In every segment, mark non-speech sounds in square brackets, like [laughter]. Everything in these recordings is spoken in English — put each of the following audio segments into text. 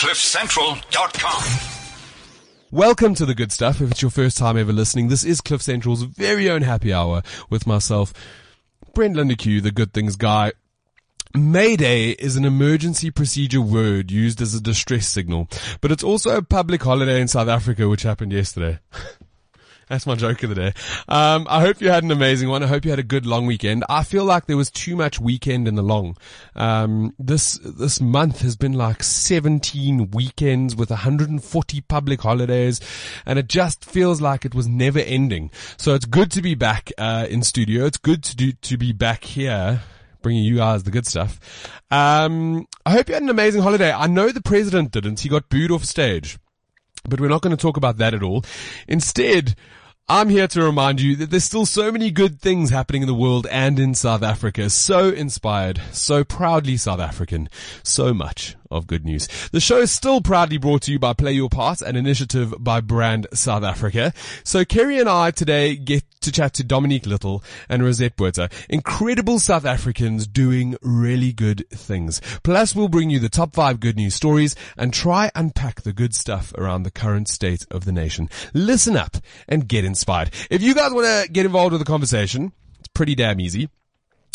CliffCentral.com. Welcome to the good stuff. If it's your first time ever listening, this is Cliff Central's very own happy hour with myself, Brent Lindeque, the good things guy. Mayday is an emergency procedure word used as a distress signal, but it's also a public holiday in South Africa, which happened yesterday. [laughs] That's my joke of the day. Um, I hope you had an amazing one. I hope you had a good long weekend. I feel like there was too much weekend in the long. Um, this, this month has been like 17 weekends with 140 public holidays and it just feels like it was never ending. So it's good to be back, uh, in studio. It's good to do, to be back here bringing you guys the good stuff. Um, I hope you had an amazing holiday. I know the president didn't. He got booed off stage, but we're not going to talk about that at all. Instead, I'm here to remind you that there's still so many good things happening in the world and in South Africa. So inspired, so proudly South African, so much of good news. The show is still proudly brought to you by Play Your Part, an initiative by Brand South Africa. So Kerri and I today get to chat to Dominique Little and Rozette Botha, incredible South Africans doing really good things. Plus we'll bring you the top five good news stories and try unpack the good stuff around the current state of the nation. Listen up and get inspired. If you guys want to get involved with the conversation, it's pretty damn easy.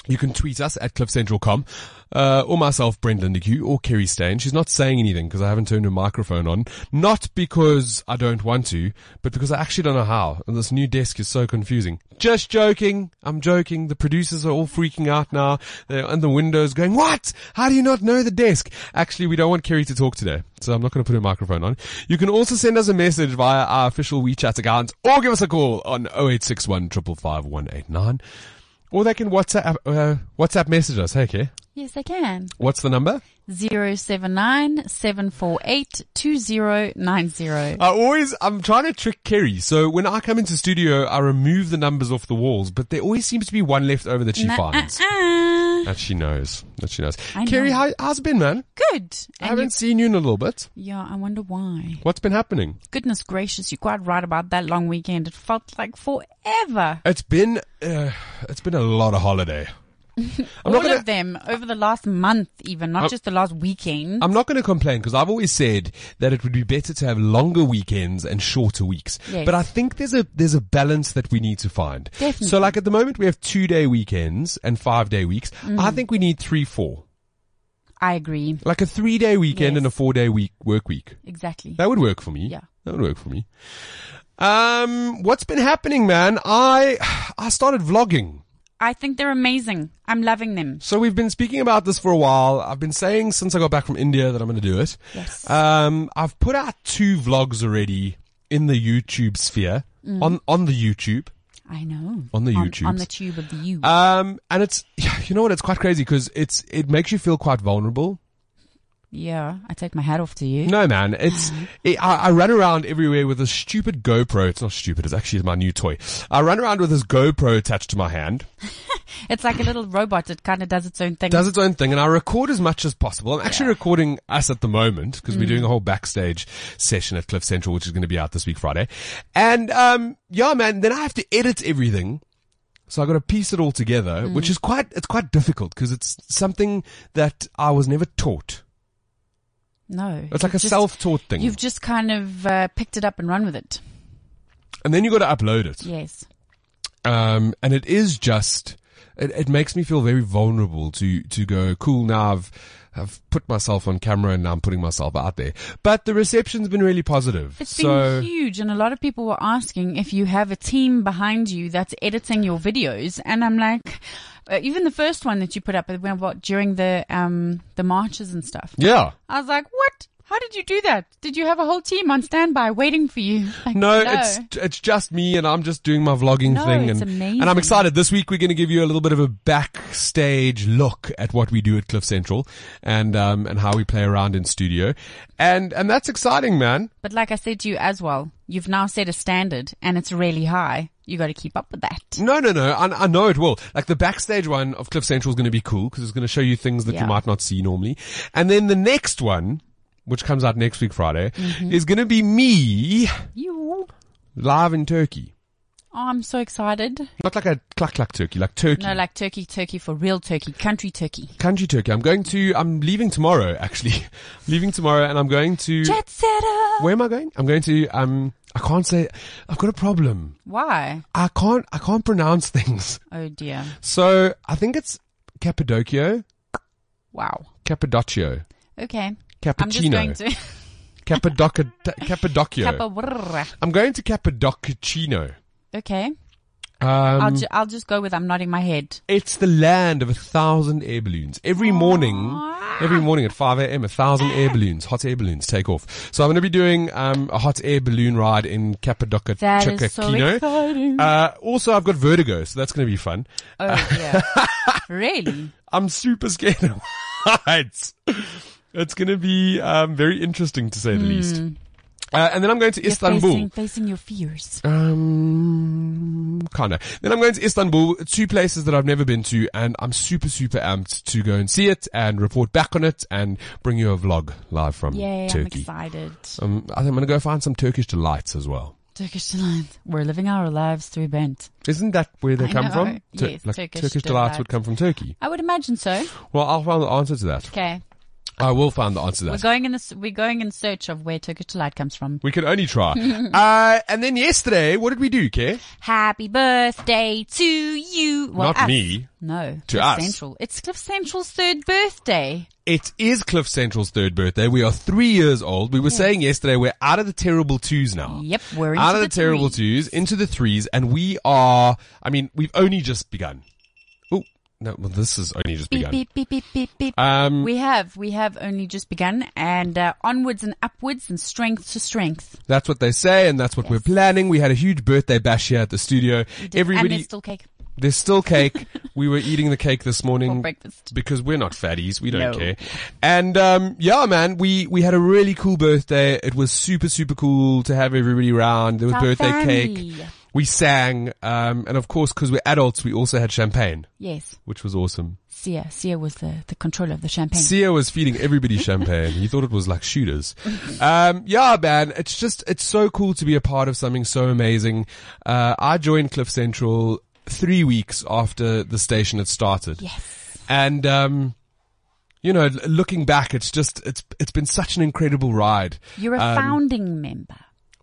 You can tweet us at cliffcentral.com, uh, or myself, Brent Lindeque, or Kerri Stain. She's not saying anything because I haven't turned her microphone on. Not because I don't want to, but because I actually don't know how. And this new desk is so confusing. Just joking. I'm joking. The producers are all freaking out now. They're in the windows going, what? How do you not know the desk? Actually, we don't want Kerri to talk today. So I'm not going to put her microphone on. You can also send us a message via our official WeChat account or give us a call on 0861 555 189. Or they can WhatsApp, uh, WhatsApp message us. Hey, okay. Yes, they can. What's the number? 079 748 2090. I always, I'm trying to trick Kerri. So when I come into studio, I remove the numbers off the walls, but there always seems to be one left over that she finds. uh-uh. That she knows. That she knows. I Kerri, know. how, how's it been, man? Good. I And haven't you, seen you in a little bit. yeah, I wonder why. What's been happening? Goodness gracious, you're quite right about that long weekend. It felt like forever. It's been, uh, it's been a lot of holiday. I'm All not gonna, of them over the last month even, not I'm- just the last weekend. I'm not going to complain because I've always said that it would be better to have longer weekends and shorter weeks. Yes. But I think there's a there's a balance that we need to find. Definitely. So like at the moment we have two day weekends and five day weeks. Mm. I think we need three four. I agree. Like a three day weekend Yes. and a four day week work week. Exactly. That would work for me. Yeah. That would work for me. Um, what's been happening, man? I I started vlogging. I think they're amazing. I'm loving them. So we've been speaking about this for a while. I've been saying since I got back from India that I'm going to do it. Yes. Um, I've put out two vlogs already in the YouTube sphere on on the YouTube. I know. On the on, YouTubes. On the tube of the U. Um, and it's [sighs] you know what? It's quite crazy because it's it makes you feel quite vulnerable. Yeah, I take my hat off to you. No, man, it's [laughs] it, I, I run around everywhere with a stupid GoPro. It's not stupid. It's actually my new toy. I run around with this GoPro attached to my hand. [laughs] It's like a little robot. It kind of does its own thing. does its own thing and I record as much as possible. I'm actually Yeah. recording us at the moment because Mm. we're doing a whole backstage session at Cliff Central, which is going to be out this week Friday. And, um, yeah, man, then I have to edit everything. So I got to piece it all together, Mm. which is quite, it's quite difficult because it's something that I was never taught. No. It's like a just- self-taught thing. You've just kind of uh, picked it up and run with it. And then you got to upload it. Yes. Um, and it is just, it, it makes me feel very vulnerable to, to go, cool, now I've, I've put myself on camera and now I'm putting myself out there. But the reception's been really positive. It's so, been huge, and a lot of people were asking if you have a team behind you that's editing your videos, and I'm like, uh, even the first one that you put up, what during the um the marches and stuff, yeah. I was like, what? How did you do that? Did you have a whole team on standby waiting for you? [laughs] Like, No, it's it's just me and I'm just doing my vlogging No, thing it's and amazing. and I'm excited. This week we're going to give you a little bit of a backstage look at what we do at Cliff Central and um and how we play around in studio. And and that's exciting, man. But like I said to you as well, you've now set a standard, and it's really high. You got to keep up with that. No, no, no. I, I know it will. Like the backstage one of Cliff Central is going to be cool because it's going to show you things that you might not see normally. And then the next one, which comes out next week Friday, Mm-hmm. is going to be me You. live in Turkey. Oh, I'm so excited. Not like a cluck cluck turkey, like turkey. No, like turkey, turkey for real turkey, country turkey. Country turkey. I'm going to, I'm leaving tomorrow, actually. [laughs] leaving tomorrow and I'm going to, Jet setter. where am I going? I'm going to, um, I can't say, I've got a problem. Why? I can't, I can't pronounce [laughs] things. Oh dear. So I think it's Cappadocio, Wow. Cappadocio, Okay. I'm just Cappuccino, going to [laughs] Cappadocia, Cappadocio. I'm going to Cappadocchino. Okay. I'll, Um, ju- I'll just go with I'm nodding my head. it's the land of a thousand air balloons. Every morning, every morning at 5 a.m., a thousand air balloons, hot air balloons take off. So I'm going to be doing, um, a hot air balloon ride in Cappadocia. That is so exciting. Uh, also I've got vertigo, so that's going to be fun. oh yeah. [laughs] really? I'm super scared of heights. It's going to be, um, very interesting to say the least. Uh, and then I'm going to You're Istanbul. facing, facing your fears. Um, kinda. Then I'm going to Istanbul, two places that I've never been to, and I'm super, super amped to go and see it and report back on it and bring you a vlog live from Yay, I'm Turkey. excited. Um, I think I'm going to go find some Turkish delights as well. Turkish delights. We're living our lives through Brent. Isn't that where they I come know. from? Tur- Yes, like Turkish delights delight. would come from Turkey. I would imagine so. Well, I'll find the answer to that. Okay. I will find the answer to that. We're going in this, we're going in search of where Turkish delight comes from. We can only try. [laughs] uh, and then yesterday, what did we do, Kay? Happy birthday to you. Well, Not us. me. No. To Cliff us. Central. It's Cliff Central's third birthday. It is Cliff Central's third birthday. We are three years old. We were saying yesterday we're out of the terrible twos now. Yep, we're out of the, the terrible twos into the threes, and we are. I mean, we've only just begun. No, well, this is only just Beep, begun. beep, beep, beep, beep, beep. Um, we have, we have only just begun and, uh, onwards and upwards and strength to strength. that's what they say, and that's what we're planning. We had a huge birthday bash here at the studio. And Everybody, there's still cake there's still cake. [laughs] we were eating the cake this for morning. breakfast. because we're not fatties. We don't No. care. And, um, yeah, man, we, we had a really cool birthday. It was super, super cool to have everybody around. There was birthday family. cake. We sang. Um, and of course, cause we're adults, we also had champagne, Yes. which was awesome. Sia, Sia was the, the controller of the champagne. Sia was feeding everybody champagne. He thought it was like shooters. Um, yeah, man, it's just, it's so cool to be a part of something so amazing. Uh, I joined Cliff Central three weeks after the station had started. yes. And, um, you know, looking back, it's just, it's, it's been such an incredible ride. You're a Um, founding member.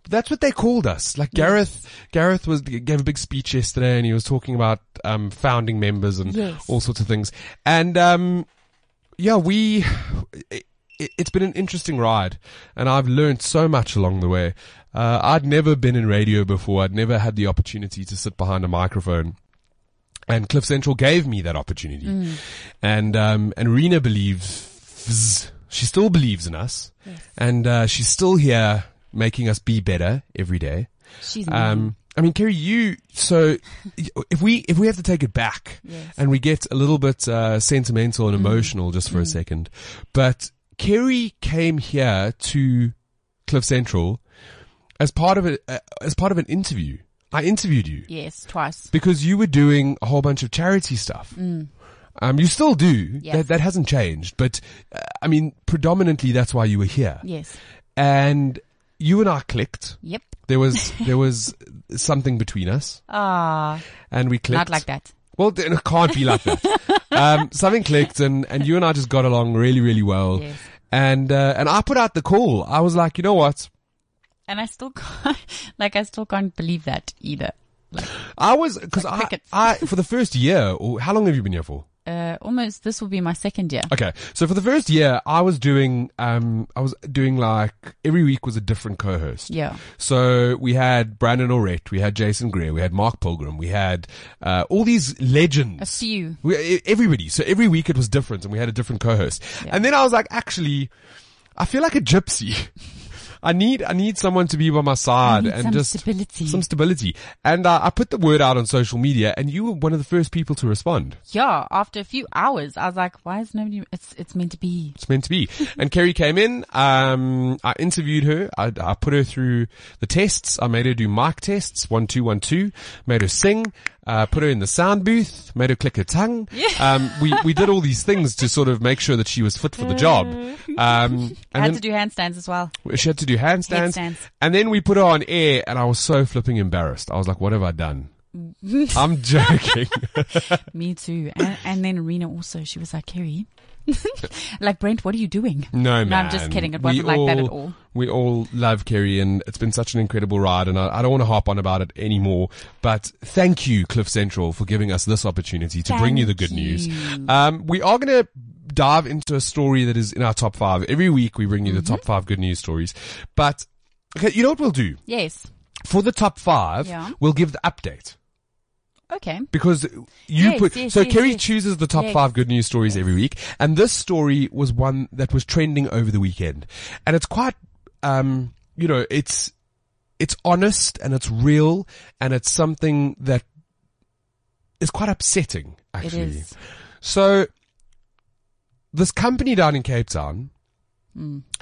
That's what they called us. Like Gareth, Gareth was, gave a big speech yesterday and he was talking about, um, founding members and Yes. all sorts of things. And, um, yeah, we, it, it's been an interesting ride and I've learned so much along the way. Uh, I'd never been in radio before. I'd never had the opportunity to sit behind a microphone. And Cliff Central gave me that opportunity. Mm. And, um, and Rena believes, she still believes in us. And, uh, she's still here making us be better every day. She's. Um, I mean, Kerri, you, so if we, if we have to take it back Yes. and we get a little bit, uh, sentimental and emotional just for a second, but Kerri came here to Cliff Central as part of a, uh, as part of an interview. I interviewed you yes, twice. because you were doing a whole bunch of charity stuff. Um, you still do. Yes. That, that hasn't changed, but, uh, I mean, predominantly that's why you were here. Yes. And you and I clicked. Yep. There was there was something between us, Ah, and we clicked. not like that. Well, it can't be like that. [laughs] um, something clicked, and and you and I just got along really, really well. Yes. And uh, and I put out the call. I was like, you know what? And I still can't, [laughs] like, I still can't believe that either. Like, I was because I. I for the first year. Or how long have you been here for? Uh, almost, this will be my second year. Okay, so for the first year, I was doing um I was doing like every week was a different co-host. Yeah. So we had Brandon Orette, we had Jason Greer, we had Mark Pilgrim, we had uh, all these legends. A few. We, everybody. So every week it was different and we had a different co-host. And then I was like, actually, I feel like a gypsy. [laughs] I need, I need someone to be by my side and just stability. some stability. And uh, I put the word out on social media and you were one of the first people to respond. Yeah. After a few hours, I was like, why is nobody, it's, it's meant to be. It's meant to be. And Kerri came in. Um, I interviewed her. I, I put her through the tests. I made her do mic tests, one, two, one, two. Made her sing. Uh, put her in the sound booth, made her click her tongue. Yeah. Um, we, we did all these things to sort of make sure that she was fit for the job. Um, [laughs] I and had to do handstands as well. she had to do handstands. Headstands. And then we put her on air and I was so flipping embarrassed. I was like, what have I done? [laughs] I'm joking. [laughs] Me too. And, and then Arena also, she was like, Kerri, [laughs] like Brent, what are you doing? No, man. No, I'm just kidding. It We wasn't like that at all. We all love Kerri and it's been such an incredible ride and I, I don't want to harp on about it anymore, but thank you, Cliff Central, for giving us this opportunity to bring you the Thank good news. Um, we are going to dive into a story that is in our top five. Every week we bring you the Mm-hmm. top five good news stories, but okay, you know what we'll do? Yes. For the top five, Yeah. we'll give the update. Okay. because you Yes, put yes, so yes, Kerri chooses the top five good news stories every week, and this story was one that was trending over the weekend, and it's quite, um, you know, it's it's honest and it's real, and it's something that is quite upsetting actually. So this company down in Cape Town.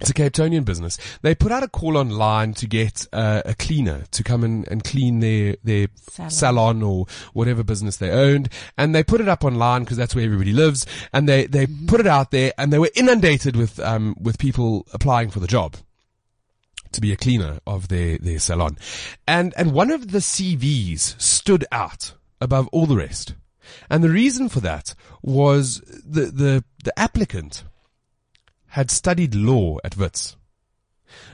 It's a Cape Townian business. They put out a call online to get uh, a cleaner to come in and clean their their Salon. salon. or whatever business they owned, and they put it up online because that's where everybody lives. And they they put it out there, and they were inundated with um with people applying for the job to be a cleaner of their their salon, and and one of the CVs stood out above all the rest, and the reason for that was the the the applicant had studied law at Wits.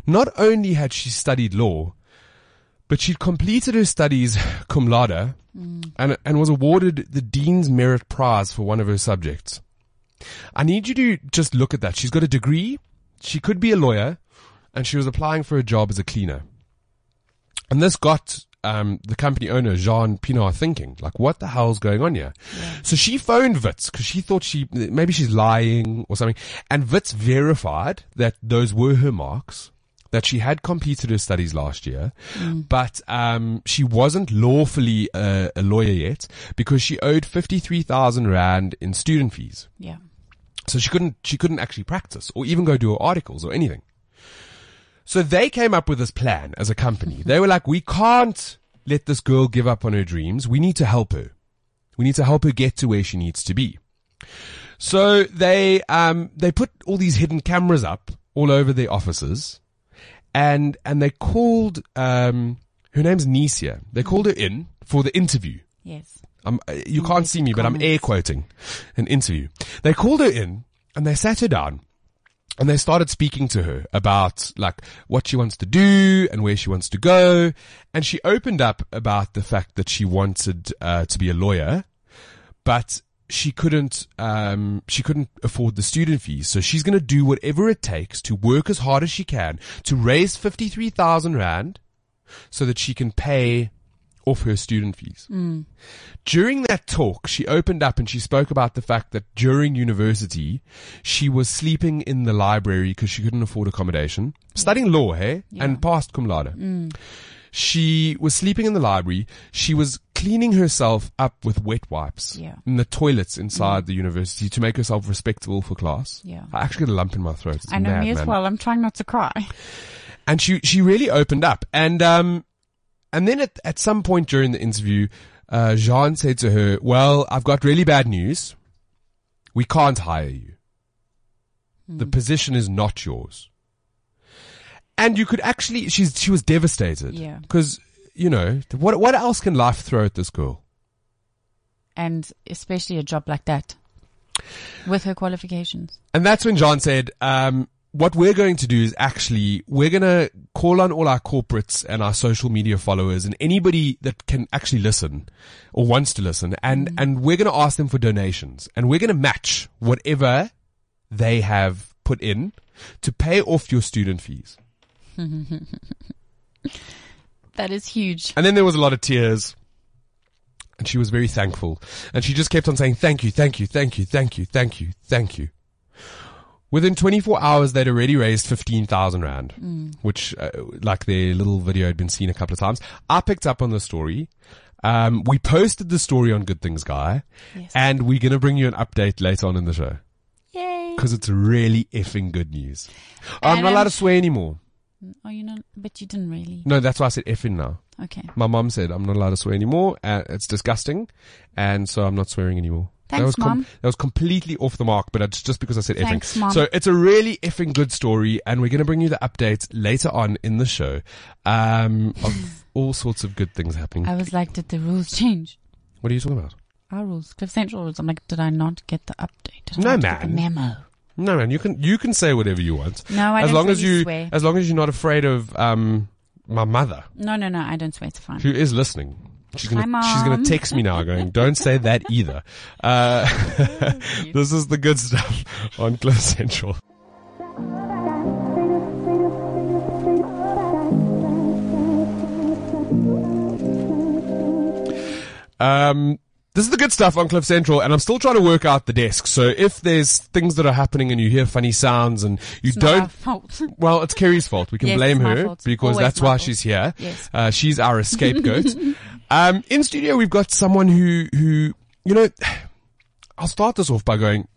Not only had she studied law, but she'd completed her studies [laughs] cum laude mm. and, and was awarded the Dean's Merit Prize for one of her subjects. I need you to just look at that. She's got a degree. She could be a lawyer and she was applying for a job as a cleaner. And this got um, the company owner, Jean Pinard, thinking, like, what the hell's going on here? So she phoned Wits because she thought she, maybe she's lying or something. And Wits verified that those were her marks, that she had completed her studies last year, but um, she wasn't lawfully a, a lawyer yet because she owed 53,000 Rand in student fees. Yeah. So she couldn't, she couldn't actually practice or even go do her articles or anything. So they came up with this plan as a company. They were like, we can't let this girl give up on her dreams. We need to help her. We need to help her get to where she needs to be. So they, um, they put all these hidden cameras up all over their offices and, and they called, um, her name's Nisia. They called her in for the interview. Yes. I'm, uh, you can't see me, but I'm air quoting an interview. They called her in and they sat her down and they started speaking to her about like what she wants to do and where she wants to go. And she opened up about the fact that she wanted uh, to be a lawyer, but she couldn't um, she couldn't afford the student fees. So she's going to do whatever it takes to work as hard as she can to raise fifty three thousand rand so that she can pay off her student fees. Mm. During that talk, she opened up and she spoke about the fact that during university, she was sleeping in the library because she couldn't afford accommodation, studying law, hey, and passed cum laude. Mm. She was sleeping in the library. She was cleaning herself up with wet wipes Yeah. in the toilets inside mm. the university to make herself respectable for class. Yeah. I actually got a lump in my throat. It's I know mad, me as man well. I'm trying not to cry. and she she really opened up and um and then at at some point during the interview uh Jean said to her well I've got really bad news. We can't hire you. The position is not yours. And you could actually she's she was devastated. Yeah. because you know what what else can life throw at this girl? And especially a job like that with her qualifications. And that's when John said, um, what we're going to do is actually, we're going to call on all our corporates and our social media followers and anybody that can actually listen or wants to listen and, mm. and we're going to ask them for donations and we're going to match whatever they have put in to pay off your student fees. [laughs] That is huge. And then there was a lot of tears. And she was very thankful. And she just kept on saying, thank you, thank you, thank you, thank you, thank you, thank you. Within 24 hours, they'd already raised 15,000 Rand, which, uh, like their little video had been seen a couple of times. I picked up on the story. Um, we posted the story on Good Things Guy. Yes. And we're going to bring you an update later on in the show. Yay. Cause it's really effing good news. I'm not allowed to swear anymore. Oh, you know, but you didn't really. No, that's why I said effing now. Okay. My mom said I'm not allowed to swear anymore. Uh, it's disgusting, and so I'm not swearing anymore. That was com- Mom. that was completely off the mark, but it's just because I said Thanks. Mom. So it's a really effing good story, and we're going to bring you the updates later on in the show um, of [laughs] all sorts of good things happening. I was like, did the rules change? What are you talking about? Our rules, Cliff Central rules. I'm like, did I not get the update? Did No, not get the man. memo. No, man, you can you can say whatever you want No, I as don't long as you swear. as long as you're not afraid of um, my mother. No, no, no. I don't swear. It's fine. who is listening. She's gonna Hi, she's gonna text me now, going, "Don't say that either." Uh, [laughs] this is the good stuff on Cliff Central. Um, this is the good stuff on Cliff Central, and I'm still trying to work out the desk. So if there's things that are happening and you hear funny sounds and you It's don't [laughs] well, it's Kerri's fault. We can Yes, blame her fault. because Always that's why fault. she's here. Yes. Uh, she's our scapegoat. [laughs] um, in studio, we've got someone who, who, you know, [sighs] I'll start this off by going,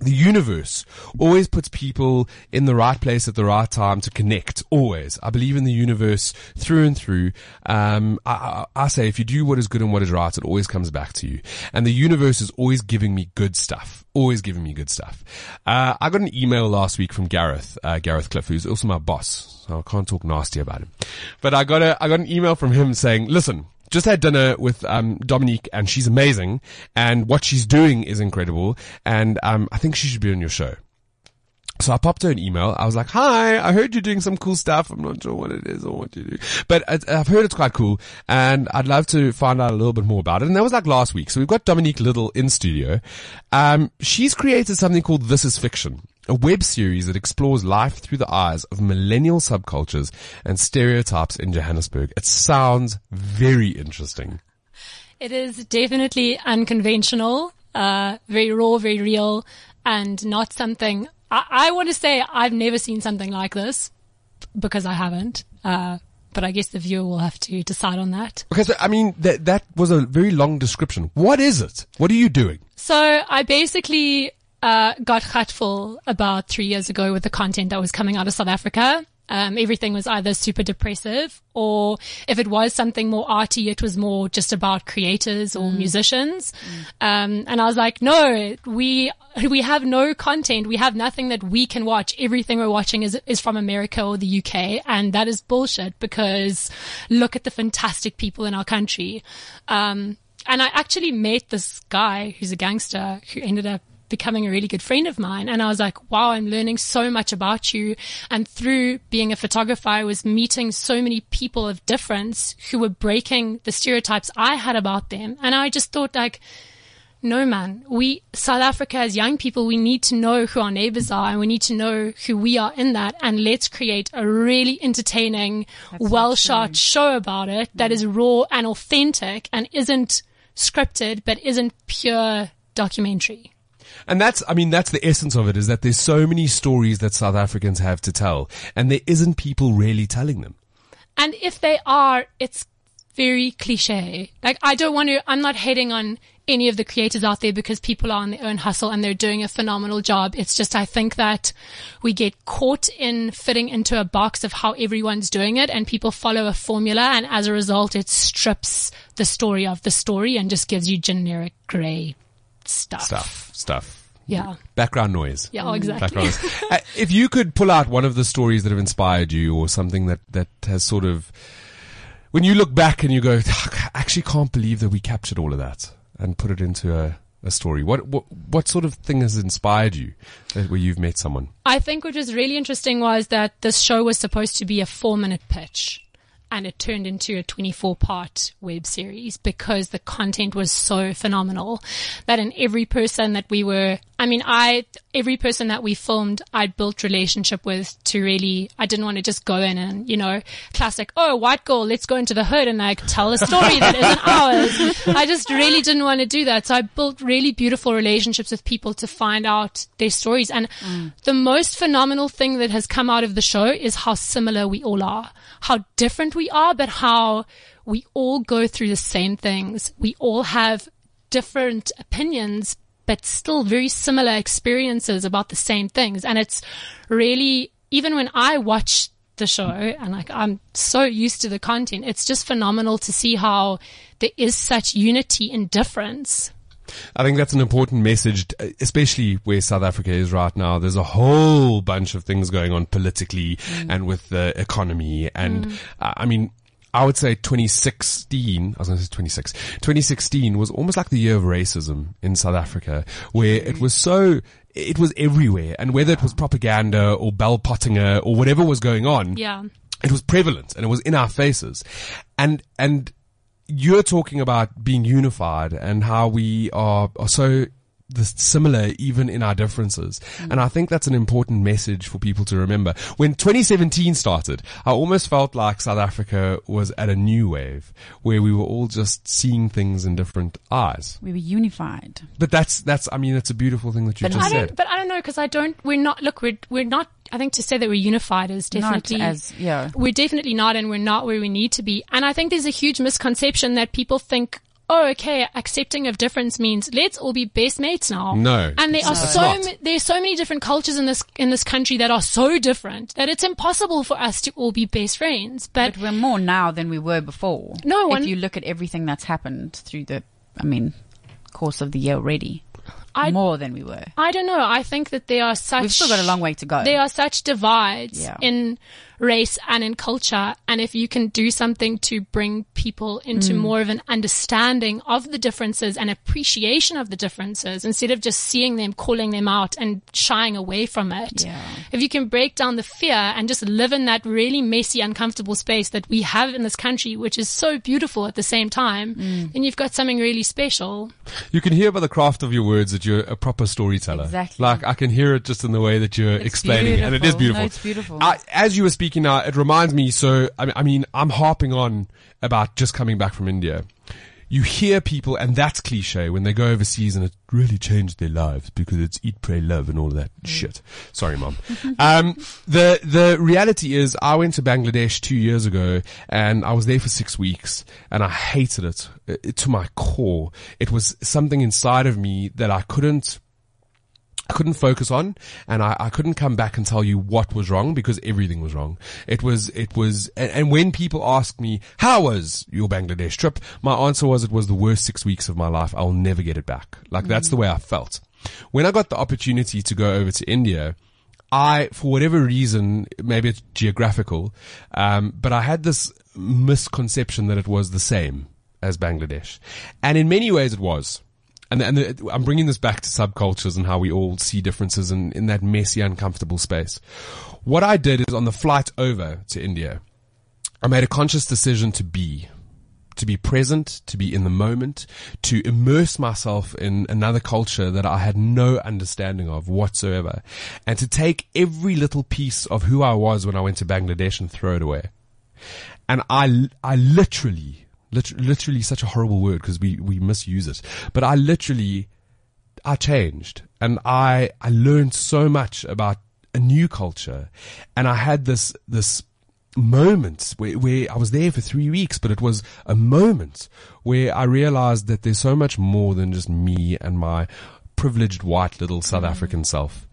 the universe always puts people in the right place at the right time to connect. Always. I believe in the universe through and through. Um, I, I, I say if you do what is good and what is right, it always comes back to you. And the universe is always giving me good stuff. Always giving me good stuff. Uh, I got an email last week from Gareth, uh, Gareth Cliff, who's also my boss. So I can't talk nasty about him. But I got a, I got an email from him saying, listen, just had dinner with um, Dominique, and she's amazing, and what she's doing is incredible, and um, I think she should be on your show. So I popped her an email. I was like, "Hi, I heard you're doing some cool stuff. I'm not sure what it is or what you do, but I've heard it's quite cool, and I'd love to find out a little bit more about it." And that was like last week. So we've got Dominique Little in studio. Um, she's created something called "This Is Fiction." A web series that explores life through the eyes of millennial subcultures and stereotypes in Johannesburg. It sounds very interesting. It is definitely unconventional, uh, very raw, very real, and not something. I, I want to say I've never seen something like this because I haven't. Uh, but I guess the viewer will have to decide on that. Okay, so I mean that that was a very long description. What is it? What are you doing? So I basically uh, got hurtful about three years ago with the content that was coming out of South Africa. Um, everything was either super depressive or if it was something more arty, it was more just about creators or musicians. Um, and I was like, no, we, we have no content. We have nothing that we can watch. Everything we're watching is, is from America or the UK. And that is bullshit because look at the fantastic people in our country. Um, and I actually met this guy who's a gangster who ended up becoming a really good friend of mine. And I was like, wow, I'm learning so much about you. And through being a photographer, I was meeting so many people of difference who were breaking the stereotypes I had about them. And I just thought like, no, man, we, South Africa as young people, we need to know who our neighbors are and we need to know who we are in that. And let's create a really entertaining, well shot show about it that is raw and authentic and isn't scripted, but isn't pure documentary. And that's, I mean, that's the essence of it is that there's so many stories that South Africans have to tell and there isn't people really telling them. And if they are, it's very cliche. Like, I don't want to, I'm not hating on any of the creators out there because people are on their own hustle and they're doing a phenomenal job. It's just, I think that we get caught in fitting into a box of how everyone's doing it and people follow a formula. And as a result, it strips the story of the story and just gives you generic gray stuff. Stuff, stuff. Yeah. Background noise. Yeah, exactly. Background noise. [laughs] Uh, if you could pull out one of the stories that have inspired you or something that, that has sort of, when you look back and you go, I actually can't believe that we captured all of that and put it into a, a story. What, what, what sort of thing has inspired you where you've met someone? I think what was really interesting was that this show was supposed to be a four minute pitch and it turned into a 24 part web series because the content was so phenomenal that in every person that we were, I mean, I, every person that we filmed, I built relationship with to really, I didn't want to just go in and, you know, classic, oh, white girl, let's go into the hood and like tell a story that isn't [laughs] ours. I just really didn't want to do that. So I built really beautiful relationships with people to find out their stories. And mm. the most phenomenal thing that has come out of the show is how similar we all are, how different we are, but how we all go through the same things. We all have different opinions, but still very similar experiences about the same things. And it's really, even when I watch the show and like I'm so used to the content. It's just phenomenal to see how there is such unity in difference. I think that's an important message, especially where South Africa is right now. There's a whole bunch of things going on politically mm. and with the economy. And mm. uh, I mean, I would say 2016, I was going to say 26, 2016 was almost like the year of racism in South Africa, where it was so, it was everywhere. And whether it was propaganda or Bell Pottinger or whatever was going on. Yeah. It was prevalent and it was in our faces. And, and you're talking about being unified and how we are, are so the similar even in our differences. Mm. And I think that's an important message for people to remember. When 2017 started, I almost felt like South Africa was at a new wave where we were all just seeing things in different eyes. We were unified. But that's, that's, I mean, it's a beautiful thing that you but just I said. But I don't know because I don't, we're not, look, we're, we're not I think to say that we're unified is definitely not as yeah. We're definitely not, and we're not where we need to be. And I think there's a huge misconception that people think oh, okay, accepting of difference means let's all be best mates now. No. And there are so, ma- there's so many different cultures in this, in this country that are so different that it's impossible for us to all be best friends. But, but we're more now than we were before. No one. If you look at everything that's happened through the, I mean, course of the year already. I, more than we were. I don't know. I think that there are such. We've still got a long way to go. There are such divides yeah. in race and in culture. And if you can do something to bring people into mm. more of an understanding of the differences and appreciation of the differences instead of just seeing them, calling them out and shying away from it. Yeah. If you can break down the fear and just live in that really messy, uncomfortable space that we have in this country, which is so beautiful at the same time, mm. then you've got something really special. You can hear by the craft of your words that you're a proper storyteller. Exactly. Like I can hear it just in the way that you're it's explaining beautiful. and it is beautiful. No, it's beautiful. I, as you were speaking speaking now, it reminds me. So, I mean, I'm harping on about just coming back from India. You hear people, and that's cliche when they go overseas and it really changed their lives because it's eat, pray, love and all that mm. shit. Sorry, mom. [laughs] um, the, the reality is I went to Bangladesh two years ago and I was there for six weeks and I hated it, it uh, to my core. It was something inside of me that I couldn't I couldn't focus on and I, I couldn't come back and tell you what was wrong because everything was wrong. It was, it was, and, and, when people ask me, how was your Bangladesh trip? My answer was it was the worst six weeks of my life. I'll never get it back. Like mm. that's the way I felt. When I got the opportunity to go over to India, I, for whatever reason, maybe it's geographical, um, but I had this misconception that it was the same as Bangladesh. And in many ways it was and, and the, I'm bringing this back to subcultures and how we all see differences in, in that messy, uncomfortable space. What I did is on the flight over to India, I made a conscious decision to be, to be present, to be in the moment, to immerse myself in another culture that I had no understanding of whatsoever, and to take every little piece of who I was when I went to Bangladesh and throw it away. And I, I literally Literally, literally such a horrible word because we, we misuse it. But I literally, I changed and I, I learned so much about a new culture and I had this, this moment where, where I was there for three weeks, but it was a moment where I realized that there's so much more than just me and my privileged white little South mm. African self.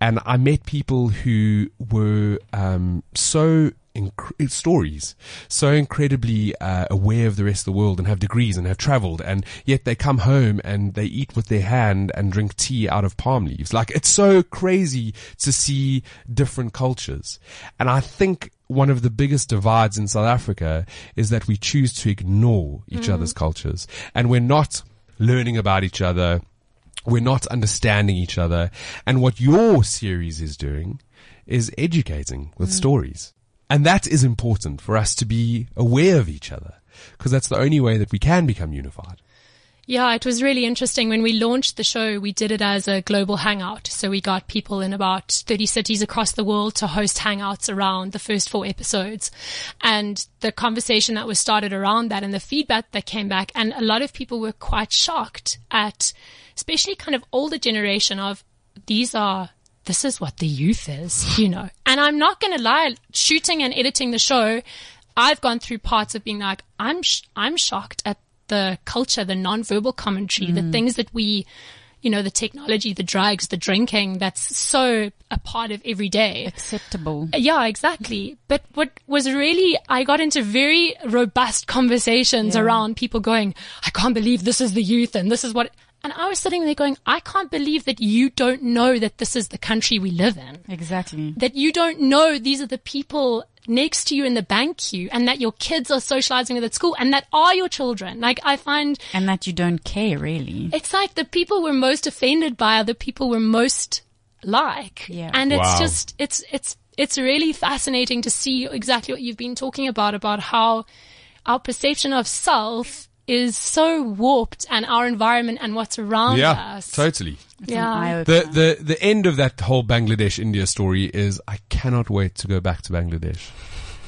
And I met people who were, um, so inc- stories, so incredibly uh, aware of the rest of the world and have degrees and have traveled, and yet they come home and they eat with their hand and drink tea out of palm leaves. Like it's so crazy to see different cultures. And I think one of the biggest divides in South Africa is that we choose to ignore each mm. other's cultures and we're not learning about each other. We're not understanding each other. And what your series is doing is educating with mm. stories. And that is important for us to be aware of each other because that's the only way that we can become unified. Yeah, it was really interesting. When we launched the show, we did it as a global hangout. So we got people in about 30 cities across the world to host hangouts around the first four episodes. And the conversation that was started around that and the feedback that came back. And a lot of people were quite shocked at, especially kind of older generation of these are this is what the youth is, you know. And I'm not going to lie, shooting and editing the show, I've gone through parts of being like, I'm, sh- I'm shocked at the culture, the non-verbal commentary, mm. the things that we, you know, the technology, the drugs, the drinking that's so a part of every day. Acceptable. Yeah, exactly. But what was really, I got into very robust conversations Yeah. around people going, I can't believe this is the youth and this is what, and I was sitting there going, I can't believe that you don't know that this is the country we live in. Exactly. That you don't know these are the people next to you in the bank queue and that your kids are socializing with at school and that are your children. Like I find And that you don't care really. it's like the people we're most offended by are the people we're most like. Yeah. And it's Wow. just, it's, it's, it's really fascinating to see exactly what you've been talking about, about how our perception of self is so warped and our environment and what's around Yeah, us. totally. It's Yeah. The, the, the end of that whole Bangladesh India story is I cannot wait to go back to Bangladesh.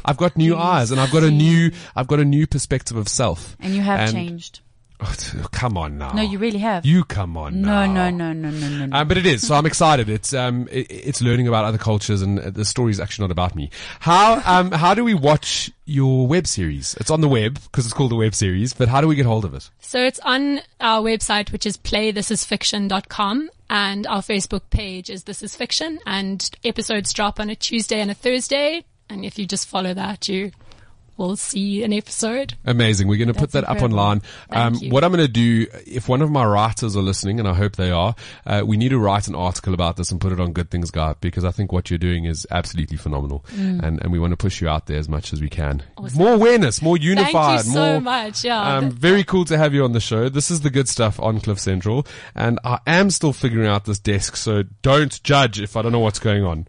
I've got new eyes and I've got a new, I've got a new perspective of self. and you have And- changed. Oh, come on now. No, you really have. You come on no, now. no, no, no, no, no, no. Um, but it is. So I'm excited. It's um, it, it's learning about other cultures, and uh, the story is actually not about me. How um, how do we watch your web series? It's on the web because it's called a web series. But how do we get hold of it? So it's on our website, which is playthisisfiction.com and our Facebook page is This Is Fiction and episodes drop on a Tuesday and a Thursday. And if you just follow that, you will see an episode. Amazing. We're going to put That's that up online. Thank Um, you. what I'm going to do, if one of my writers are listening, and I hope they are, uh, we need to write an article about this and put it on Good Things Guy because I think what you're doing is absolutely phenomenal, Mm. and and we want to push you out there as much as we can. More awareness, more unified, Thank you so more. much. Yeah. Um, very cool to have you on the show. This is the good stuff on Cliff Central, and I am still figuring out this desk, so don't judge if I don't know what's going on.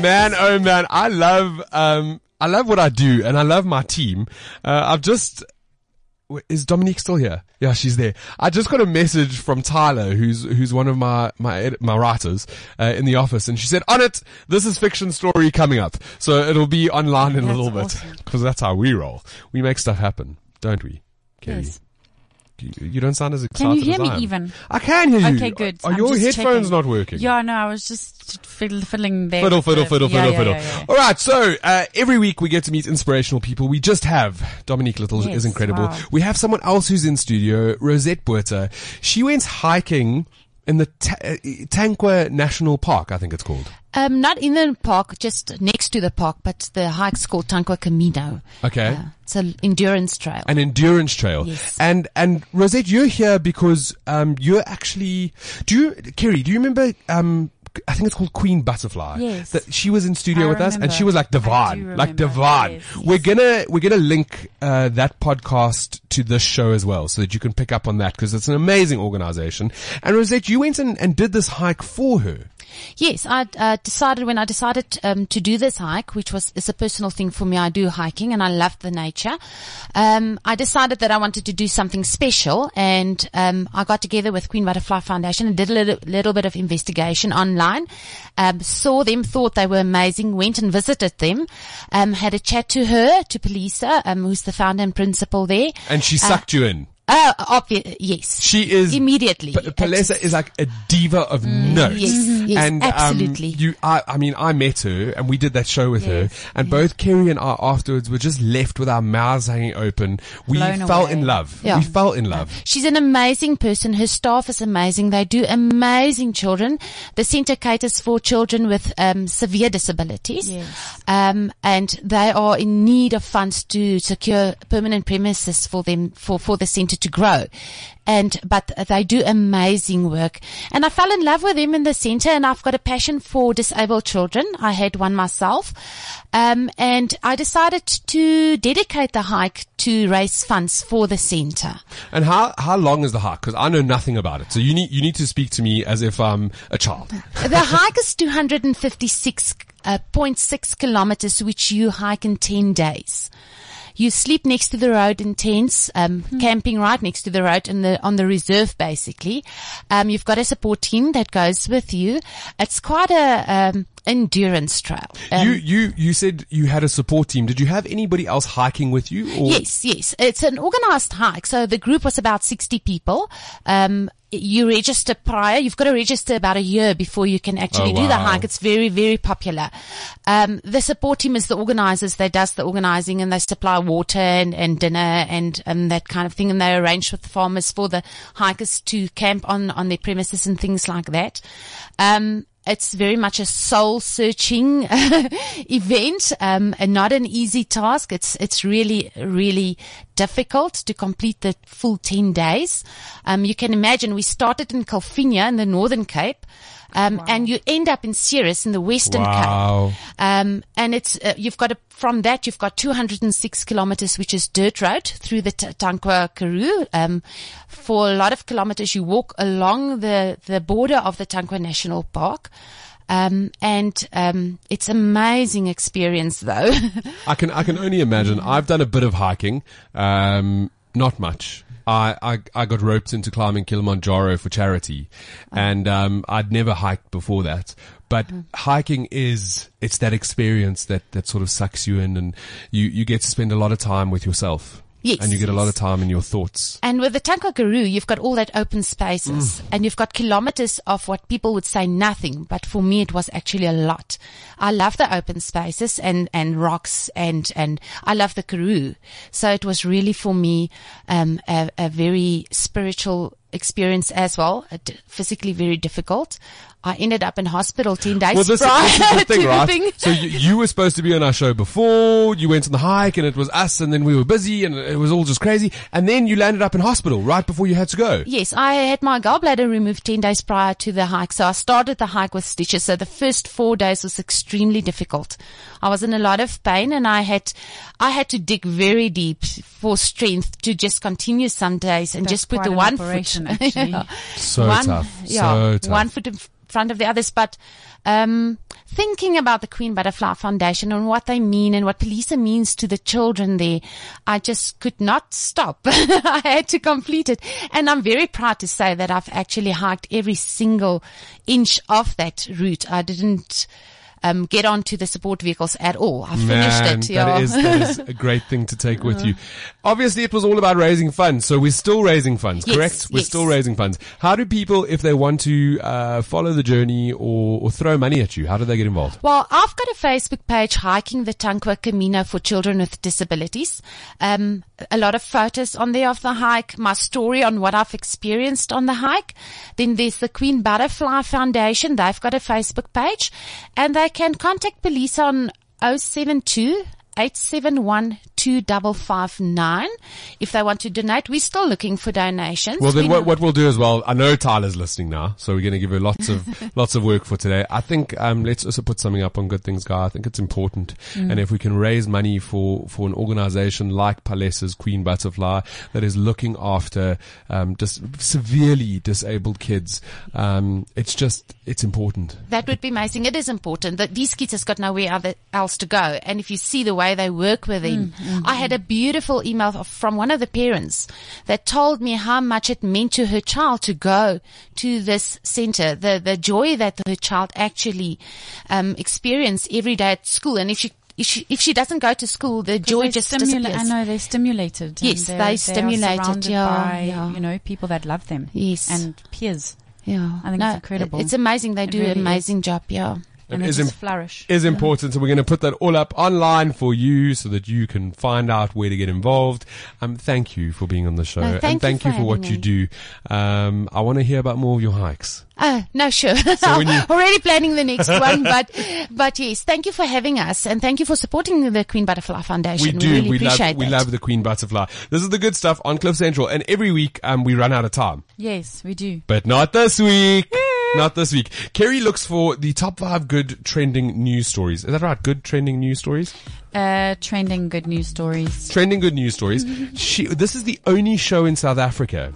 Man, oh man, I love, um, I love what I do and I love my team. Uh, I've just, is Dominique still here? Yeah, she's there. I just got a message from Tyler, who's, who's one of my, my, my writers, uh, in the office and she said, on it, this is fiction story coming up. So it'll be online in a That's little bit. Cause that's how we roll. We make stuff happen, don't we? Kelly? Yes. You, don't sound as excited Can you hear as me I am. even? I can hear you. Okay, good. Are I'm your headphones checking. not working? Yeah, no, I was just fiddle, fiddling there. Fiddle, fiddle, the- fiddle, yeah, fiddle, yeah, fiddle. yeah. All right, so uh, every week we get to meet inspirational people. We just have Dominique Little is incredible. wow. We have someone else who's in studio, Rozette Botha. She went hiking in the Ta- uh, Tankwa National Park, I think it's called. Um, not in the park, just next to the park, but the hike's called Tankwa Camino. Okay. Uh, it's an endurance trail. An endurance trail. Yes. And, and Rozette, you're here because, um, you're actually, do you, Kerri, do you remember, um, I think it's called Queen Butterfly. Yes. That she was in studio I with us and she was like divine, like remember. divine. Yes, We're gonna, we're gonna link, uh, that podcast to this show as well so that you can pick up on that because it's an amazing organization. And Rozette, you went and, and did this hike for her. Yes, I uh, decided when I decided um, to do this hike, which was is a personal thing for me. I do hiking and I love the nature. Um, I decided that I wanted to do something special, and um, I got together with Queen Butterfly Foundation and did a little, little bit of investigation online. Um, saw them, thought they were amazing, went and visited them, um, had a chat to her, to Palesa, um, who's the founder and principal there. And she sucked you in. Oh, obvi- yes. She is Immediately. P- Palesa is like a diva of notes. yes, yes, and absolutely. Um, you, I, I mean, I met her and we did that show with her, and both Kerri and I afterwards were just left with our mouths hanging open. We Blown fell away. in love. Yeah. We fell in love. She's an amazing person. Her staff is amazing. They do amazing children. The center caters for children with um, severe disabilities. Yes. Um, and they are in need of funds to secure permanent premises for them, for, for the center to grow. And, but they do amazing work. And I fell in love with them in the center and I've got a passion for disabled children. I had one myself. Um, and I decided to dedicate the hike to raise funds for the center. And how how long is the hike? Because I know nothing about it. So you need you need to speak to me as if I'm a child. the hike is 256.6 kilometers, which you hike in 10 days. You sleep next to the road in tents, um, camping right next to the road in the, on the reserve basically. Um, you've got a support team that goes with you. It's quite a, um, endurance trail. Um, you you you said you had a support team. Did you have anybody else hiking with you? Or? Yes, yes. It's an organized hike. So the group was about 60 people. Um, you register prior. You've got to register about a year before you can actually Oh, do the hike. It's very, very popular. Um, the support team is the organizers. They does the organizing and they supply water and, and dinner and, and that kind of thing. And they arrange with the farmers for the hikers to camp on, on their premises and things like that. Um, it's very much a soul searching [laughs] event, um, and not an easy task. It's, it's really, really difficult to complete the full 10 days. Um, you can imagine we started in Calvinia in the Northern Cape. Um, and you end up in Ceres in the Western Wow. Cape. Um, and it's, uh, you've got a, from that, you've got 206 kilometers, which is dirt road through the T- Tankwa Karoo. Um, for a lot of kilometers, you walk along the, the border of the Tankwa National Park. Um, and, um, it's amazing experience though. [laughs] I can I can only imagine. I've done a bit of hiking, um, not much. I, I I got roped into climbing Kilimanjaro for charity, and um, I'd never hiked before that. But hiking is it's that experience that that sort of sucks you in, and you you get to spend a lot of time with yourself. Yes, and you get a lot of time in your thoughts. And with the Tankwa Karoo, you've got all that open spaces and you've got kilometers of what people would say nothing. But for me, it was actually a lot. I love the open spaces and, and rocks and, and I love the Karoo. So it was really for me, um, a, a very spiritual experience as well, physically very difficult. I ended up in hospital 10 days Well, this, prior this is the [laughs] thing, to right? the thing. So you, you were supposed to be on our show before. You went on the hike, and it was us, and then we were busy, and it was all just crazy. And then you landed up in hospital right before you had to go. Yes, I had my gallbladder removed 10 days prior to the hike. So I started the hike with stitches. So the first four days was extremely difficult. I was in a lot of pain and I had, I had to dig very deep for strength to just continue some days and That's just put quite the an one foot. [laughs] actually. Yeah. So one, tough. Yeah, So tough. one foot in f- front of the others. But, um, thinking about the Queen Butterfly Foundation and what they mean and what Palesa means to the children there, I just could not stop. [laughs] I had to complete it. And I'm very proud to say that I've actually hiked every single inch of that route. I didn't, um, get onto the support vehicles at all. I finished Man, it. Yeah. that is that is [laughs] a great thing to take with you. Obviously, it was all about raising funds, so we're still raising funds, Yes, correct? We're yes. still raising funds. How do people, if they want to uh, follow the journey or, or throw money at you, how do they get involved? Well, I've got a Facebook page, Hiking the Tankwa Camino for Children with Disabilities. Um, a lot of photos on there of the hike, my story on what I've experienced on the hike. Then there's the Queen Butterfly Foundation. They've got a Facebook page and they can contact Palesa on 072 871 2559 if they want to donate. We're still looking for donations. Well, then We what, what we'll do as well, I know Tyler's listening now, so we're going to give her lots of, [laughs] lots of work for today. I think, um, let's also put something up on Good Things Guy. I think it's important. Mm. And if we can raise money for, for an organization like Palesa's Queen Butterfly that is looking after, um, dis- severely disabled kids, um, it's just, it's important. That would be amazing. It is important that these kids has got nowhere else to go. And if you see the way they work with them, I had a beautiful email from one of the parents that told me how much it meant to her child to go to this center, the, the joy that her child actually, um, experience every day at school. And if she, if she, if she doesn't go to school, the joy just stimula- disappears. I know they're stimulated. Yes, they're, they they stimulated, yeah, by, yeah. you know, people that love them. Yes. And peers. Yeah. I think it's incredible. It's amazing. They It do really an is. amazing job. Yeah. And It is im- flourish. is important. So we're going to put that all up online for you so that you can find out where to get involved. Um, thank you for being on the show No, thank and you thank for you for what having you do. Um, I want to hear about more of your hikes. Oh, no, sure. when you- [laughs] Already planning the next one, [laughs] but, but yes, thank you for having us and thank you for supporting the Queen Butterfly Foundation. We do. really we appreciate love, we love the Queen Butterfly. This is the good stuff on Cliff Central. And every week, um, we run out of time. Yes, we do. But not this week. Not this week. Kerri looks for the top five good trending news stories. Is that right? Good trending news stories? Uh, trending good news stories. Trending good news stories. [laughs] She, this is the only show in South Africa,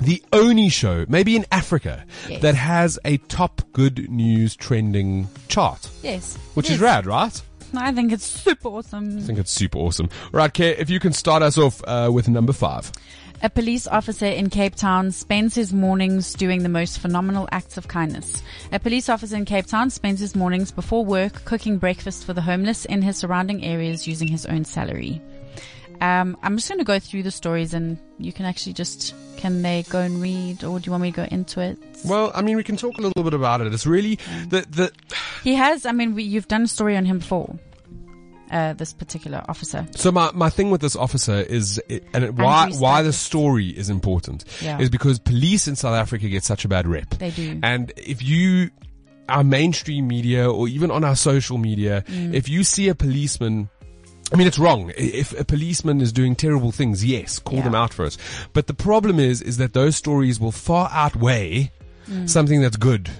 the only show, maybe in Africa, Yes. that has a top good news trending chart, Yes. which Yes. is rad, right? I think it's super awesome. I think it's super awesome. Right, Kerri, if you can start us off uh, with number five. A police officer in Cape Town spends his mornings doing the most phenomenal acts of kindness. A police officer in Cape Town spends his mornings before work cooking breakfast for the homeless in his surrounding areas using his own salary. Um, I'm just going to go through the stories and you can actually just, can they go and read or do you want me to go into it? Well, I mean, we can talk a little bit about it. It's really the the He has, I mean, we, you've done a story on him before. Uh, this particular officer. So my, my thing with this officer is, and it, why Andrew why the story is important Yeah. is because police in South Africa get such a bad rep. They do. And if you, our mainstream media or even on our social media, Mm. if you see a policeman. I mean, it's wrong. If a policeman is doing terrible things, yes, call Yeah. them out for it. But the problem is, is that those stories will far outweigh Mm. something that's good.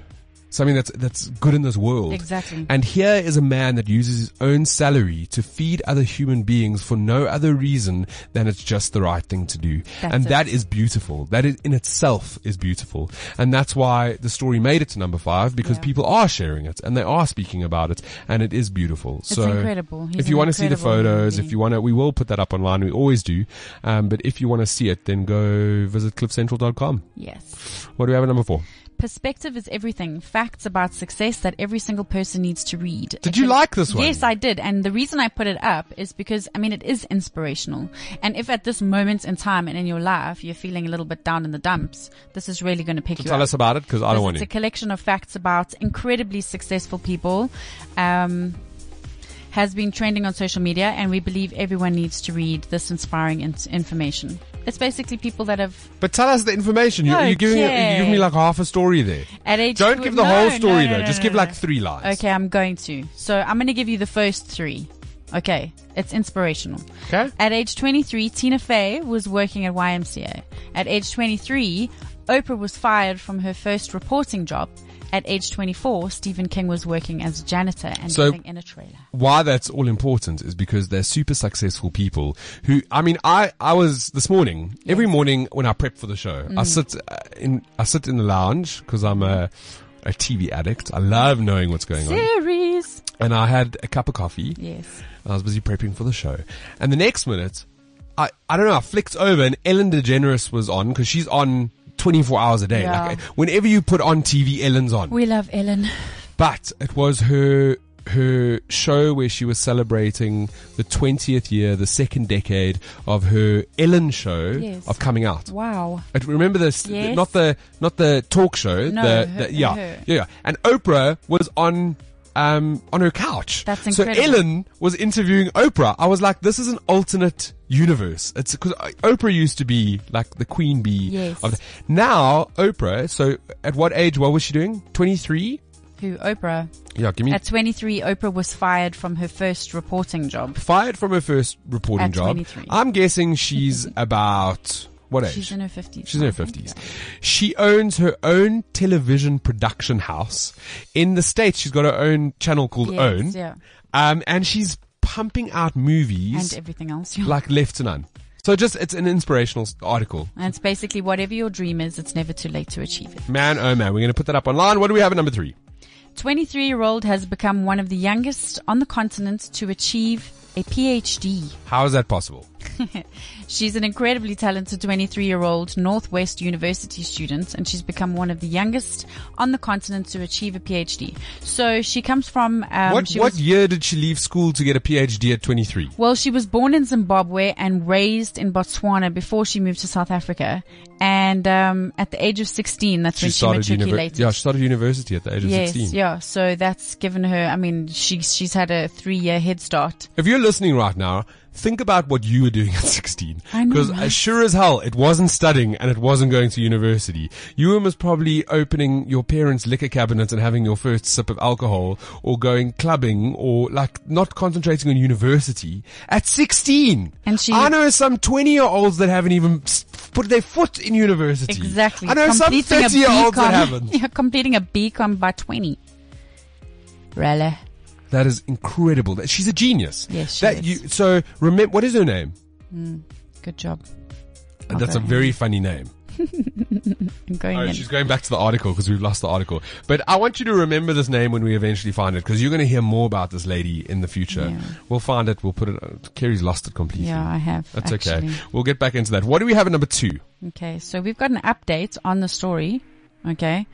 Something that's, that's good in this world. Exactly. And here is a man that uses his own salary to feed other human beings for no other reason than it's just the right thing to do. That's and it. that is beautiful. That is, in itself is beautiful. And that's why the story made it to number five because Yeah. people are sharing it and they are speaking about it and it is beautiful. It's so incredible. He's if you want to see the photos, if you want to, we will put that up online. We always do. Um, but if you want to see it, then go visit cliffcentral.com. Yes. What do we have at number four? Perspective is everything. Facts about success that every single person needs to read. Did you like this one? Yes, I did. And the reason I put it up is because, I mean, it is inspirational. And if at this moment in time and in your life you're feeling a little bit down in the dumps, this is really going to pick you Tell up. Tell us about it because I don't want it's to. a collection of facts about incredibly successful people. Um, has been trending on social media, and we believe everyone needs to read this inspiring in- information. It's basically people that have But tell us the information. You, you're giving you're giving me like half a story there. at age. Don't tw- give the No, whole story no, though. no, Just no, give like three lines. Okay, I'm going to. So I'm going to give you the first three. Okay, it's inspirational. Okay. At age 23, Tina Fey was working at YMCA. At age 23, Oprah was fired from her first reporting job. At age 24, Stephen King was working as a janitor and So- living in a trailer. Why that's all important is because they're super successful people who, I mean, I, I was this morning, every morning when I prep for the show, Mm. I sit uh, in, I sit in the lounge because I'm a, a TV addict. I love knowing what's going on. Series. And I had a cup of coffee. Yes. I was busy prepping for the show. And the next minute, I, I don't know, I flicked over and Ellen DeGeneres was on because she's on 24 hours a day. Yeah. Like, whenever you put on TV, Ellen's on. We love Ellen. But it was her, her show where she was celebrating the 20th year, the second decade of her Ellen show Yes. of coming out. Wow. Remember this? Yes. Not the not the talk show. No, the, her- the yeah, her. yeah, yeah. And Oprah was on um on her couch. That's incredible. So. Ellen was interviewing Oprah. I was like, this is an alternate universe. It's because Oprah used to be like the queen bee. Yes. Of the, now Oprah. So at what age? What was she doing? Twenty three. Who? Oprah. Yeah, give me At 23, Oprah was fired from her first reporting job. fired from her first reporting At job. 23. I'm guessing she's [laughs] about what age? She's in her 50s. She's in her I think. fifties. She owns her own television production house in the states. She's got her own channel called Yes, Own. yeah. Um, and she's pumping out movies And everything else. yeah. like left to none. So just it's an inspirational article. And it's basically whatever your dream is, it's never too late to achieve it. Man, oh man, we're gonna put that up online. What do we have at number three? 23 year old has become one of the youngest on the continent to achieve a PhD. How is that possible? [laughs] She's an incredibly talented 23 year old Northwest University student and she's become one of the youngest on the continent to achieve a PhD. So she comes from, um, what what was- year did she leave school to get a PhD at 23? Well, she was born in Zimbabwe and raised in Botswana before she moved to South Africa. And um, at the age of 16, that's when she univer- matriculated. yeah, she started university at the age of yes, 16. yeah. So that's given her. I mean, she's she's had a three year head start. If you're listening right now, think about what you were doing at [laughs] 16. Because right? as sure as hell, it wasn't studying and it wasn't going to university. You were most probably opening your parents' liquor cabinet and having your first sip of alcohol or going clubbing or like not concentrating on university at 16. And she- I know some 20 year olds that haven't even put their foot in university. Exactly. I know some Completing a 30 year olds that haven't. [laughs] yeah, completing a BCom by 20. Really? That is incredible. That she's a genius. Yes, she that is. you, so remember, what is her name? Good job. That's a very funny name. [laughs] I'm going Oh, she's going back to the article because we've lost the article. But I want you to remember this name when we eventually find it because you're going to hear more about this lady in the future. Yeah. We'll find it. We'll put it. Uh, Kerri's lost it completely. Yeah, I have. That's actually. okay. We'll get back into that. What do we have at number two? Okay, so we've got an update on the story. Okay,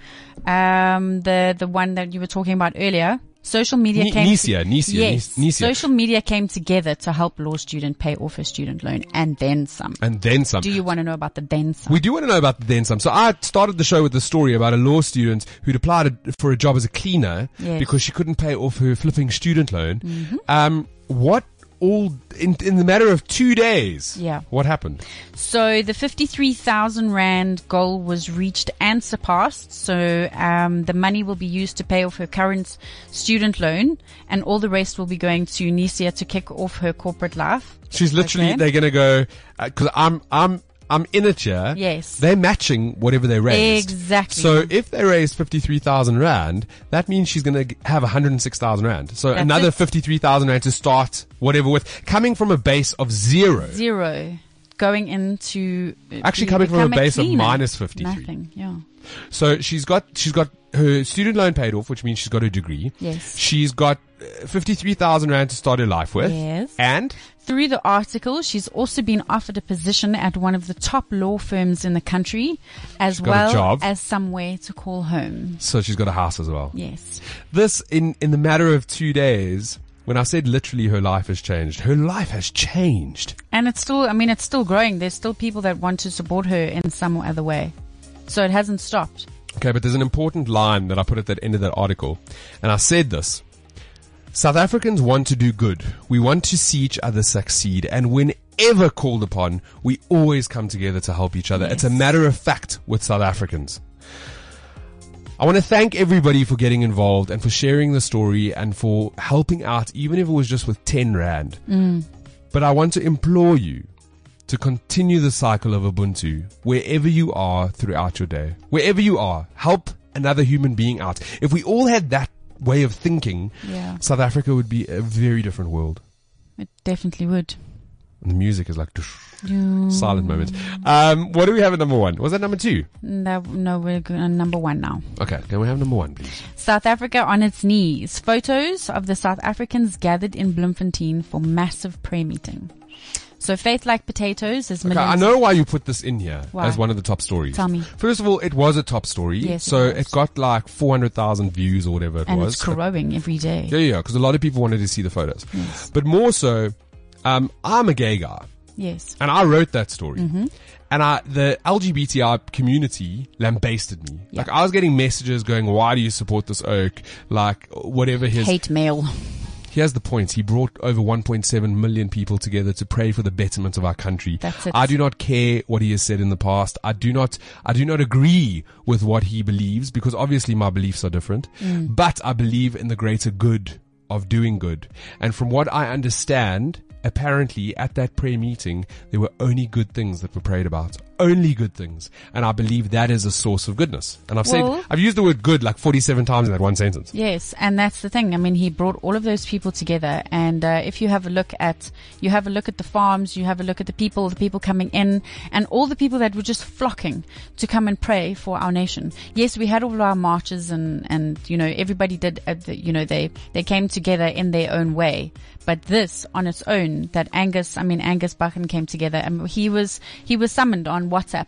um, the the one that you were talking about earlier. Social media Ni- came Nisia, to, Nisia, yes, Nisia. social media came together to help law student pay off her student loan and then some. and then some. Do you want to know about the then some? We do want to know about the then some. So I started the show with the story about a law student who'd applied for a job as a cleaner Yes. Mm-hmm. because she couldn't pay off her flipping student loan. Um, what all in in the matter of two days? Yeah. What happened? So the 53,000 Rand goal was reached and surpassed. So, um, the money will be used to pay off her current student loan and all the rest will be going to Nisia to kick off her corporate life. She's literally Okay. they're gonna go because I'm I'm. I'm in it here. Yes. They're matching whatever they raised. Exactly. So if they raise 53,000 Rand, that means she's going to have 106,000 Rand. So That's another it. 53,000 Rand to start whatever with, coming from a base of zero. Zero going into uh, Actually coming from a base of minus 53. Nothing. Yeah. So she's got she's got her student loan paid off, which means she's got her degree. Yes. She's got uh, fifty three thousand rand to start her life with. Yes. And Through the article, she's also been offered a position at one of the top law firms in the country, as well as somewhere to call home. so she's got a house as well. Yes. This in in the matter of two days. When I said literally her life has changed, her life has changed. And it's still, I mean, it's still growing. There's still people that want to support her in some other way. So it hasn't stopped. Okay, but there's an important line that I put at the end of that article. And I said this. South Africans want to do good. We want to see each other succeed. And whenever called upon, we always come together to help each other. It's a matter of fact with South Africans. I want to thank everybody for getting involved and for sharing the story and for helping out, even if it was just with 10 Rand. Mm. But I want to implore you to continue the cycle of Ubuntu wherever you are throughout your day. Wherever you are, help another human being out. If we all had that way of thinking, Yeah. South Africa would be a very different world. It definitely would. And the music is like silent moment. Um, what do we have at number one? Was that number two? No, no, we're on number one now. Okay, can we have number one, please? South Africa on its knees. Photos of the South Africans gathered in Bloemfontein for massive prayer meeting. So faith like potatoes is Okay. I know why you put this in here Why? as one of the top stories. Tell me. First of all, it was a top story. Yes, it so was. it got like 400,000 views or whatever it and was. it's growing every day. Yeah, yeah, because a lot of people wanted to see the photos. Yes. But more so, um, I'm a gay guy, Yes. and I wrote that story. Mm-hmm. And I, the LGBTI community lambasted me. Like I was getting messages going, "Why do you support this oak?" Like whatever his. Hate mail. Here's the point: he brought over 1.7 million people together to pray for the betterment of our country. That's it. I do not care what he has said in the past. I do not. I do not agree with what he believes because obviously my beliefs are different. Mm. But I believe in the greater good of doing good. And from what I understand, apparently at that prayer meeting, there were only good things that were prayed about. Only good things. And I believe that is a source of goodness. And I've Well- said, I've used the word good like 47 times in that one sentence. Yes, and that's the thing. I mean, he brought all of those people together, and uh, if you have a look at, you have a look at the farms, you have a look at the people, the people coming in, and all the people that were just flocking to come and pray for our nation. Yes, we had all of our marches, and and you know everybody did, uh, the, you know they they came together in their own way. But this on its own, that Angus, I mean Angus Buchan came together, and he was he was summoned on WhatsApp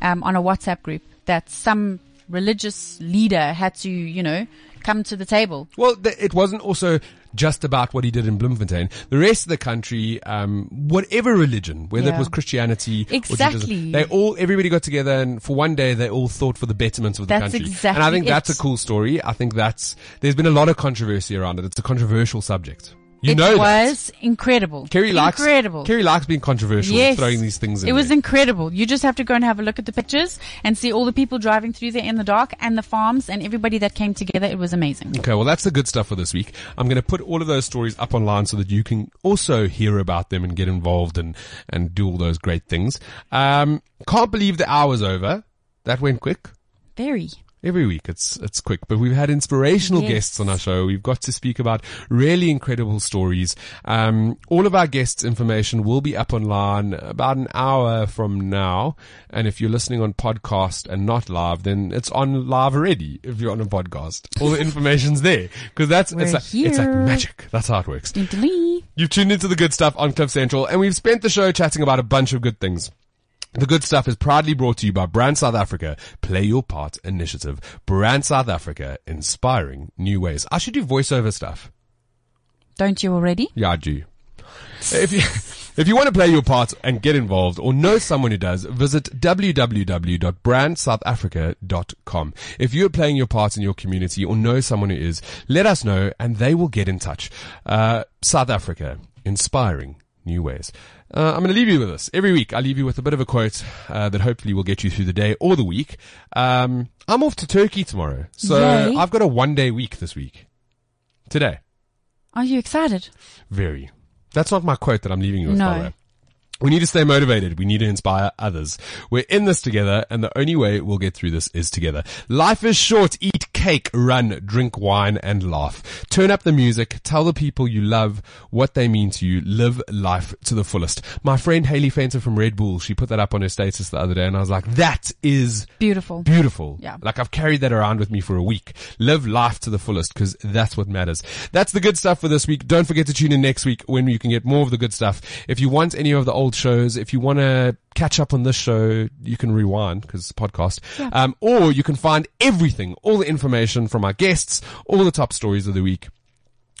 um, on a WhatsApp group that some religious leader had to, you know, come to the table. Well, th- it wasn't also just about what he did in Bloemfontein. The rest of the country, um, whatever religion, whether it was Christianity, Exactly. They all, everybody got together and for one day they all thought for the betterment of the That's country. exactly and I think that's a cool story. I think that's, there's been a lot of controversy around it. It's a controversial subject. You it know that. was incredible. Kerri likes, incredible. Kerri likes being controversial, yes, throwing these things in It was there. incredible. You just have to go and have a look at the pictures and see all the people driving through there in the dark and the farms and everybody that came together. It was amazing. Okay, well that's the good stuff for this week. I'm going to put all of those stories up online so that you can also hear about them and get involved and, and do all those great things. Um, can't believe the hour's over. That went quick. Very. Every week it's, it's quick, but we've had inspirational Yes. guests on our show. We've got to speak about really incredible stories. Um, all of our guests' information will be up online about an hour from now. And if you're listening on podcast and not live, then it's on live already. If you're on a podcast, all the information's there because that's, it's We're like, it's like magic. That's how it works. You've tuned into the good stuff on Cliff Central and we've spent the show chatting about a bunch of good things. The good stuff is proudly brought to you by Brand South Africa Play Your Part Initiative. Brand South Africa, inspiring new ways. I should do voiceover stuff. Don't you already? Yeah, I do. If you, if you want to play your part and get involved or know someone who does, visit www.brandsouthafrica.com. If you're playing your part in your community or know someone who is, let us know and they will get in touch. Uh, South Africa, inspiring new ways. Uh, I'm going to leave you with this. Every week, I leave you with a bit of a quote uh, that hopefully will get you through the day or the week. Um, I'm off to Turkey tomorrow, so Yay. I've got a one day week this week. Today, Are you excited? very. That's not my quote that I'm leaving you with. By the way. We need to stay motivated. We need to inspire others. We're in this together and the only way we'll get through this is together. Life is short. Eat cake, run, drink wine and laugh. Turn up the music. Tell the people you love what they mean to you. Live life to the fullest. My friend Haley Fenter from Red Bull, she put that up on her status the other day and I was like, that is Beautiful. beautiful. Yeah. Like I've carried that around with me for a week. Live life to the fullest because that's what matters. That's the good stuff for this week. Don't forget to tune in next week when you can get more of the good stuff. If you want any of the old shows, if you want to catch up on this show, you can rewind because it's a podcast. Um, or you can find everything, all the information from our guests, all the top stories of the week.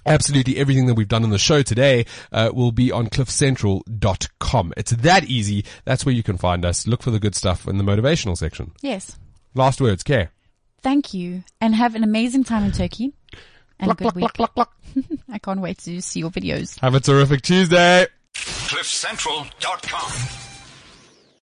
Absolutely everything that we've done on the show today uh, will be on cliffcentral.com. It's that easy. That's where you can find us. Look for the good stuff in the motivational section. Yes. Last words, care. Thank you. And have an amazing time in Turkey. And a good week. [laughs] I can't wait to see your videos. Have a terrific Tuesday. CliffCentral.com.